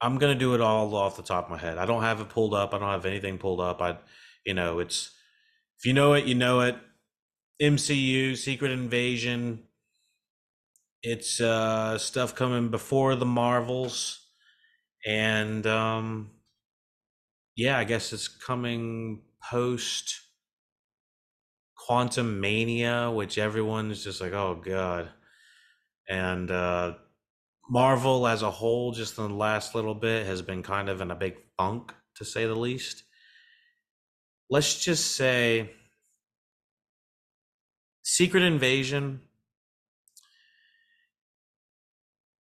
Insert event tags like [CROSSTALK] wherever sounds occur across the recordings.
I'm gonna do it all off the top of my head. I don't have it pulled up. I don't have anything pulled up. I, you know, it's if you know it, you know it. MCU, Secret Invasion. It's uh, stuff coming before the Marvels, and um, yeah, I guess it's coming post Quantumania, which everyone's just like, oh god, and uh, Marvel as a whole, just in the last little bit, has been kind of in a big funk, to say the least. Let's just say Secret Invasion.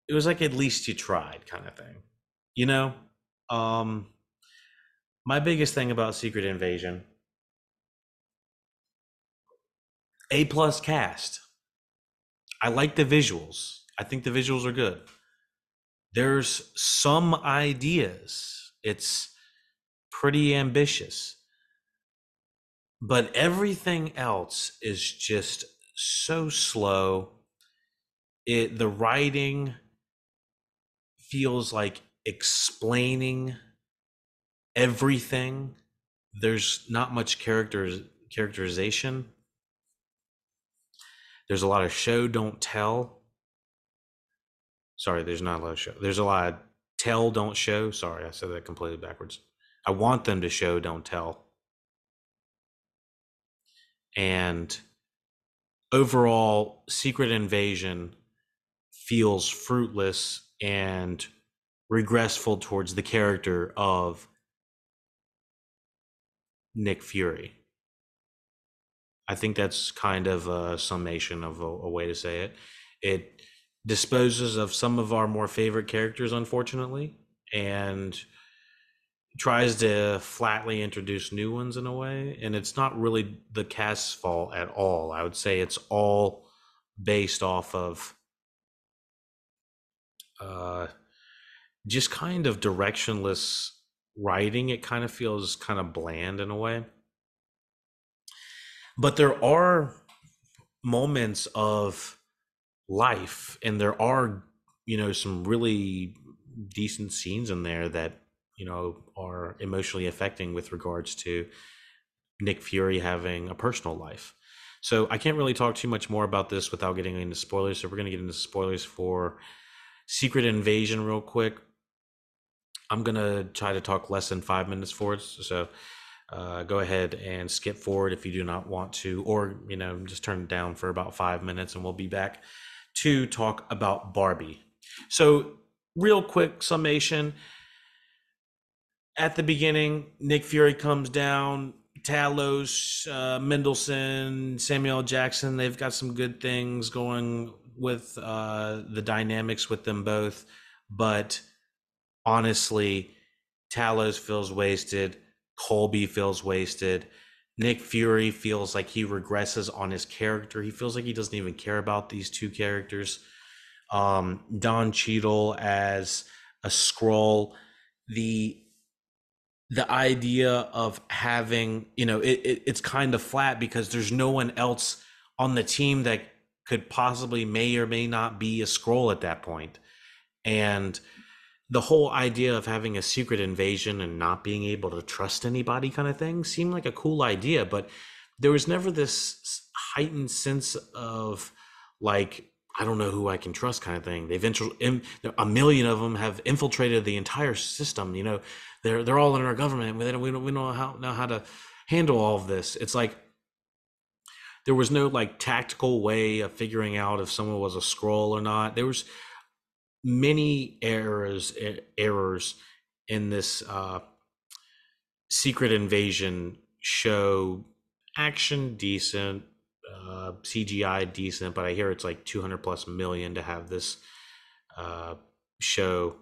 It was like at least you tried, kind of thing. You know? Um my biggest thing about Secret Invasion A plus cast. I like the visuals. I think the visuals are good. There's some ideas. It's pretty ambitious. But everything else is just so slow. It the writing feels like explaining everything. There's not much character characterization. There's a lot of show don't tell. Sorry, there's not a lot of show. There's a lot of tell don't show. Sorry, I said that completely backwards. I want them to show don't tell. And overall, Secret Invasion feels fruitless and regressful towards the character of Nick Fury. I think that's kind of a summation of a, a, way to say it. It disposes of some of our more favorite characters, unfortunately, and tries to flatly introduce new ones in a way. And it's not really the cast's fault at all. I would say it's all based off of uh, just kind of directionless writing. It kind of feels kind of bland in a way. But there are moments of life, and there are, you know, some really decent scenes in there that, you know, are emotionally affecting with regards to Nick Fury having a personal life. So I can't really talk too much more about this without getting into spoilers. So we're going to get into spoilers for Secret Invasion real quick. I'm gonna try to talk less than five minutes for it. So uh, go ahead and skip forward if you do not want to, or you know, just turn it down for about five minutes, and we'll be back to talk about Barbie. So, real quick summation. At the beginning, Nick Fury comes down. Talos, uh, Mendelsohn, Samuel Jackson, they've got some good things going with uh, the dynamics with them both, but honestly, Talos feels wasted. Cobie feels wasted. Nick Fury feels like he regresses on his character. He feels like he doesn't even care about these two characters. Um, Don Cheadle as a Skrull. the the idea of having you know it, it, it's kind of flat because there's no one else on the team that could possibly may or may not be a Skrull at that point and the whole idea of having a secret invasion and not being able to trust anybody kind of thing seemed like a cool idea but there was never this heightened sense of like I don't know who I can trust kind of thing. They've in, a million of them have infiltrated the entire system. You know, they're they're all in our government. We don't we don't, we don't know how know how to handle all of this. It's like there was no like tactical way of figuring out if someone was a Skrull or not. There was many errors errors in this uh, secret invasion show. Action decent, uh, CGI decent, but I hear it's like 200 plus million to have this uh, show,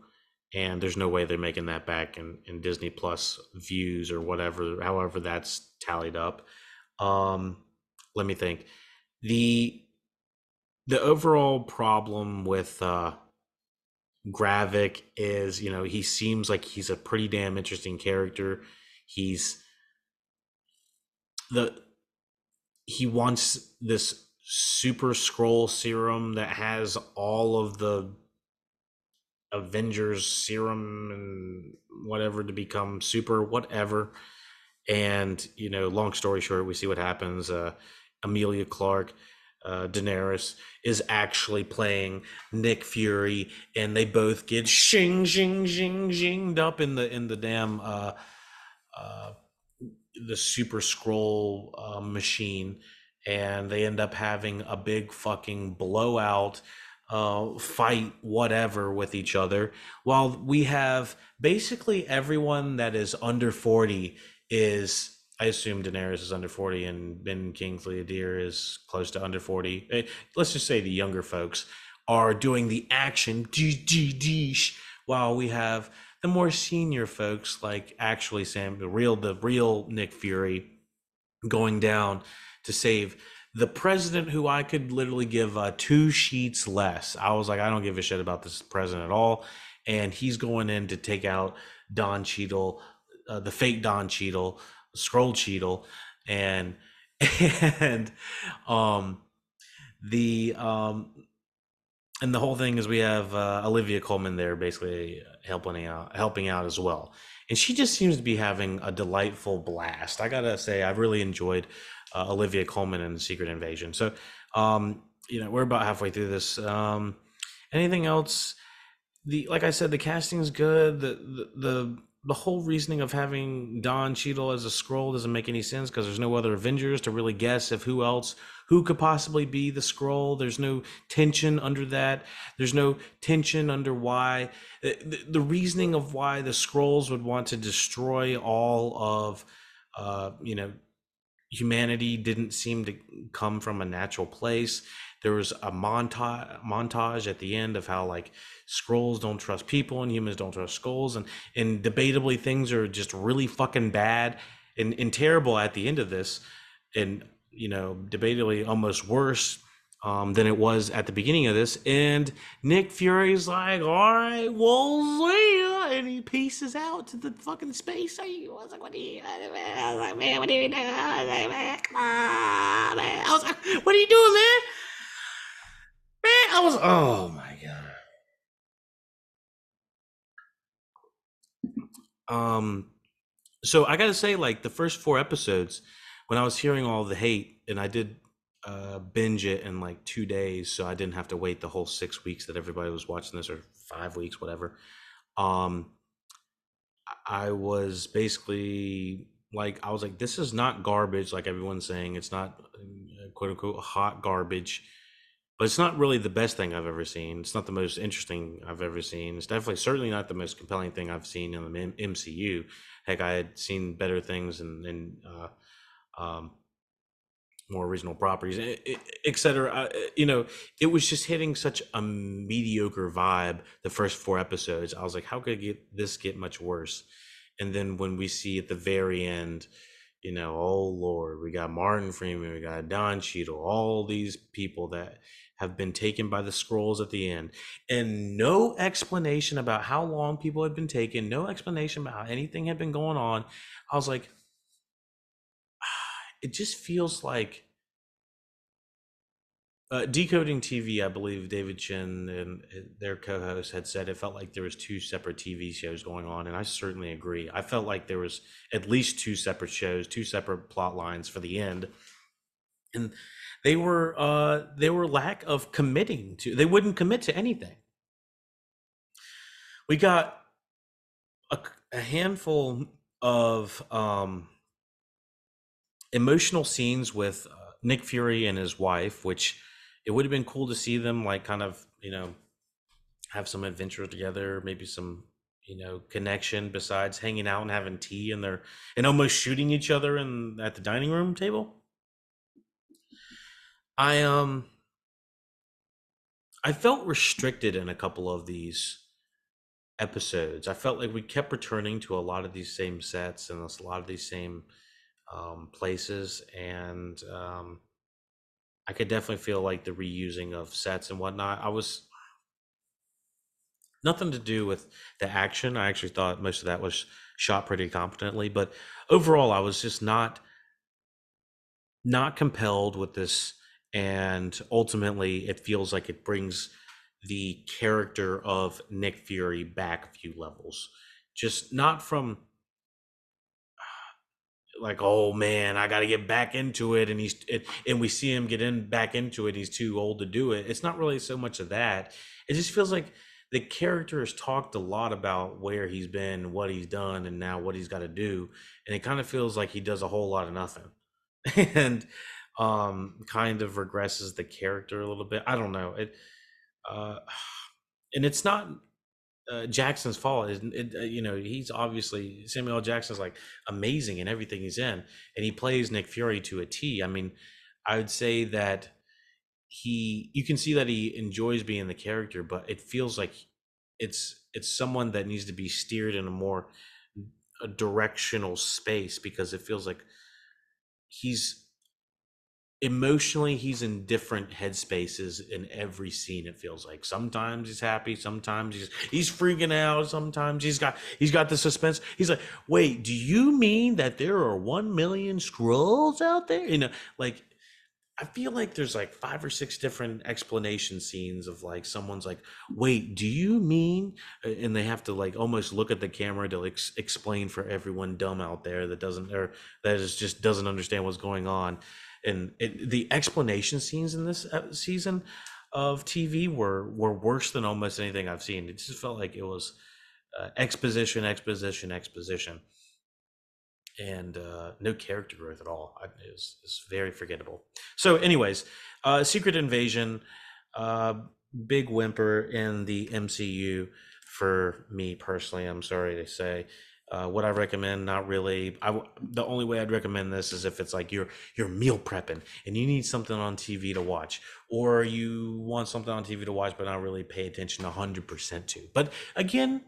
and there's no way they're making that back in, in Disney Plus views or whatever, however that's tallied up. Um, let me think. the The overall problem with uh, Gravik is, you know, he seems like he's a pretty damn interesting character. He's the he wants this super Skrull serum that has all of the Avengers serum and whatever to become super whatever. And you know, long story short, we see what happens. Uh, Emilia Clarke, uh, Daenerys, is actually playing Nick Fury, and they both get shing, shing, shing, shinged up in the in the damn uh, uh, the Super Skrull uh, machine, and they end up having a big fucking blowout uh, fight whatever with each other. While we have basically everyone that is under 40 is I assume Daenerys is under 40 and Ben Kingsley Adir is close to under 40. Eh, let's just say the younger folks are doing the action while we have the more senior folks like actually Sam the real the real Nick Fury going down to save the president who I could literally give uh, two sheets less. I was like, I don't give a shit about this president at all. And he's going in to take out Don Cheadle, uh, the fake Don Cheadle, Skrull Cheadle, and [LAUGHS] and um the um and the whole thing is we have uh, Olivia Colman there basically helping out helping out as well. And she just seems to be having a delightful blast. I gotta say, I've really enjoyed uh, Olivia Colman in Secret Invasion. So, um, you know, we're about halfway through this. Um, anything else? The like I said, the casting is good. The, the the the whole reasoning of having Don Cheadle as a Skrull doesn't make any sense because there's no other Avengers to really guess if who else who could possibly be the Skrull. There's no tension under that. There's no tension under why the, the reasoning of why the Skrulls would want to destroy all of uh, you know humanity didn't seem to come from a natural place. There was a montage montage at the end of how like Skrulls don't trust people and humans don't trust Skrulls and and debatably things are just really fucking bad and, and terrible at the end of this and you know debatably almost worse um, than it was at the beginning of this. And Nick Fury's like, all right, we'll see ya. And he pieces out to the fucking space. I was like, what are you, like, man, what are you doing? I was like, man, come on, man. What are you doing? Man, I was, oh my God. Um, so I gotta say, like the first four episodes, when I was hearing all the hate, and I did uh, binge it in like two days, so I didn't have to wait the whole six weeks that everybody was watching this, or five weeks, whatever. Um, I was basically like, I was like, this is not garbage, like everyone's saying. It's not uh, quote unquote hot garbage, but it's not really the best thing I've ever seen. It's not the most interesting I've ever seen. It's definitely, certainly not the most compelling thing I've seen in the MCU. Heck, I had seen better things and, uh, um, more original properties, etc. You know, it was just hitting such a mediocre vibe the first four episodes. I was like, how could get this get much worse? And then when we see at the very end, you know, oh Lord, we got Martin Freeman, we got Don Cheadle, all these people that have been taken by the Skrulls at the end, and no explanation about how long people had been taken, no explanation about how anything had been going on. I was like, it just feels like uh, decoding TV. I believe David Chin and uh, their co-host had said it felt like there was two separate TV shows going on, and I certainly agree. I felt like there was at least two separate shows, two separate plot lines for the end, and they were uh, they were lack of committing to. They wouldn't commit to anything. We got a, a handful of um, emotional scenes with uh, Nick Fury and his wife, which it would have been cool to see them like kind of you know have some adventure together, maybe some you know connection besides hanging out and having tea and they're and almost shooting each other in at the dining room table. I um I felt restricted in a couple of these episodes. I felt like we kept returning to a lot of these same sets and a lot of these same um, places, and um, I could definitely feel like the reusing of sets and whatnot. I was nothing to do with the action. I actually thought most of that was shot pretty competently, but overall, I was just not not compelled with this. And ultimately, it feels like it brings the character of Nick Fury back a few levels. Just not from [SIGHS] like, oh man, I got to get back into it, and he's it, and we see him get in back into it. He's too old to do it. It's not really so much of that. It just feels like the character has talked a lot about where he's been, what he's done, and now what he's got to do, and it kind of feels like he does a whole lot of nothing, [LAUGHS] and um, kind of regresses the character a little bit. I don't know it, uh, [SIGHS] and it's not uh, Jackson's fault. It, it, uh, you know, he's obviously Samuel. Jackson's like amazing in everything he's in, and he plays Nick Fury to a T. I mean, I would say that he, you can see that he enjoys being the character, but it feels like it's it's someone that needs to be steered in a more a directional space because it feels like he's emotionally he's in different headspaces in every scene it feels like. Sometimes he's happy sometimes he's he's freaking out sometimes he's got he's got the suspense. He's like wait do you mean that there are 1 million Skrulls out there? You know like I feel like there's like five or six different explanation scenes of like someone's like, "Wait, do you mean?" Uh, and they have to like almost look at the camera to like explain for everyone dumb out there that doesn't or that is just doesn't understand what's going on and it, the explanation scenes in this uh, season of TV were were worse than almost anything I've seen. It just felt like it was uh, exposition, exposition, exposition, and uh, no character growth at all. It was, it was very forgettable. So, anyways, uh, Secret Invasion, uh, big whimper in the MCU for me personally. I'm sorry to say. Uh, what I recommend, not really. I the only way I'd recommend this is if it's like you're you're meal prepping and you need something on TV to watch, or you want something on TV to watch but not really pay attention hundred percent to. But again,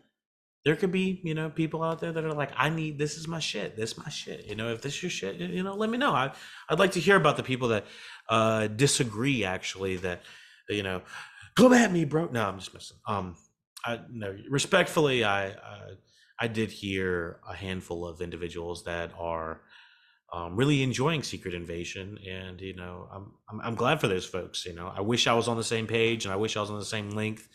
there could be you know people out there that are like, I need this is my shit, this is my shit. You know, if this is your shit, you know, let me know. I I'd like to hear about the people that uh, disagree. Actually, that you know, come at me, bro. No, I'm just messing. Um, I no respectfully, I. I I did hear a handful of individuals that are um, really enjoying Secret Invasion, and you know, I'm, I'm, I'm glad for those folks. You know, I wish I was on the same page, and I wish I was on the same length,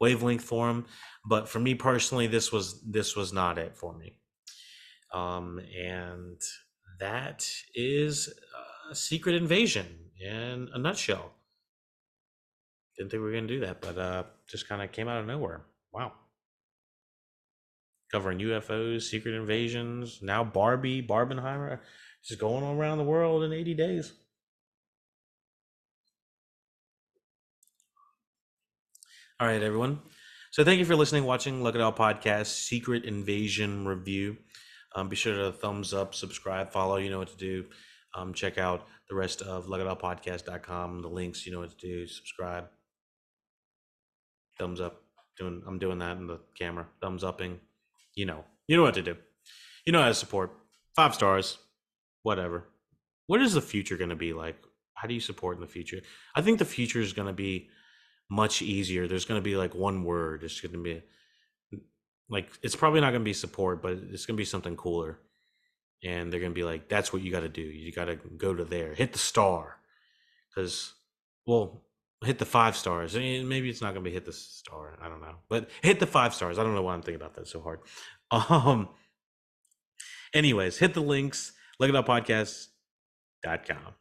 wavelength for them. But for me personally, this was this was not it for me. Um, and that is uh, Secret Invasion in a nutshell. Didn't think we were gonna do that, but uh, just kind of came out of nowhere. Wow covering UFOs, secret invasions, now Barbie, Barbenheimer, just going around the world in 80 days. All right, everyone. So thank you for listening, watching LuckyDog Podcast, Secret Invasion Review. Um, be sure to thumbs up, subscribe, follow, you know what to do. Um, check out the rest of luckydogpodcast.com, the links, you know what to do, subscribe. Thumbs up. Doing I'm doing that in the camera. Thumbs upping you know, you know what to do. You know how to support. Five stars, whatever. What is the future going to be like? How do you support in the future? I think the future is going to be much easier. There's going to be like one word. It's going to be like it's probably not going to be support, but it's going to be something cooler. And they're going to be like, that's what you got to do. You got to go to there, hit the star, because well, hit the five stars. Maybe it's not going to be hit the star. I don't know, but hit the five stars. I don't know why I'm thinking about that so hard. [LAUGHS] Um. Anyways, hit the links. LuckyDogPodcast.com.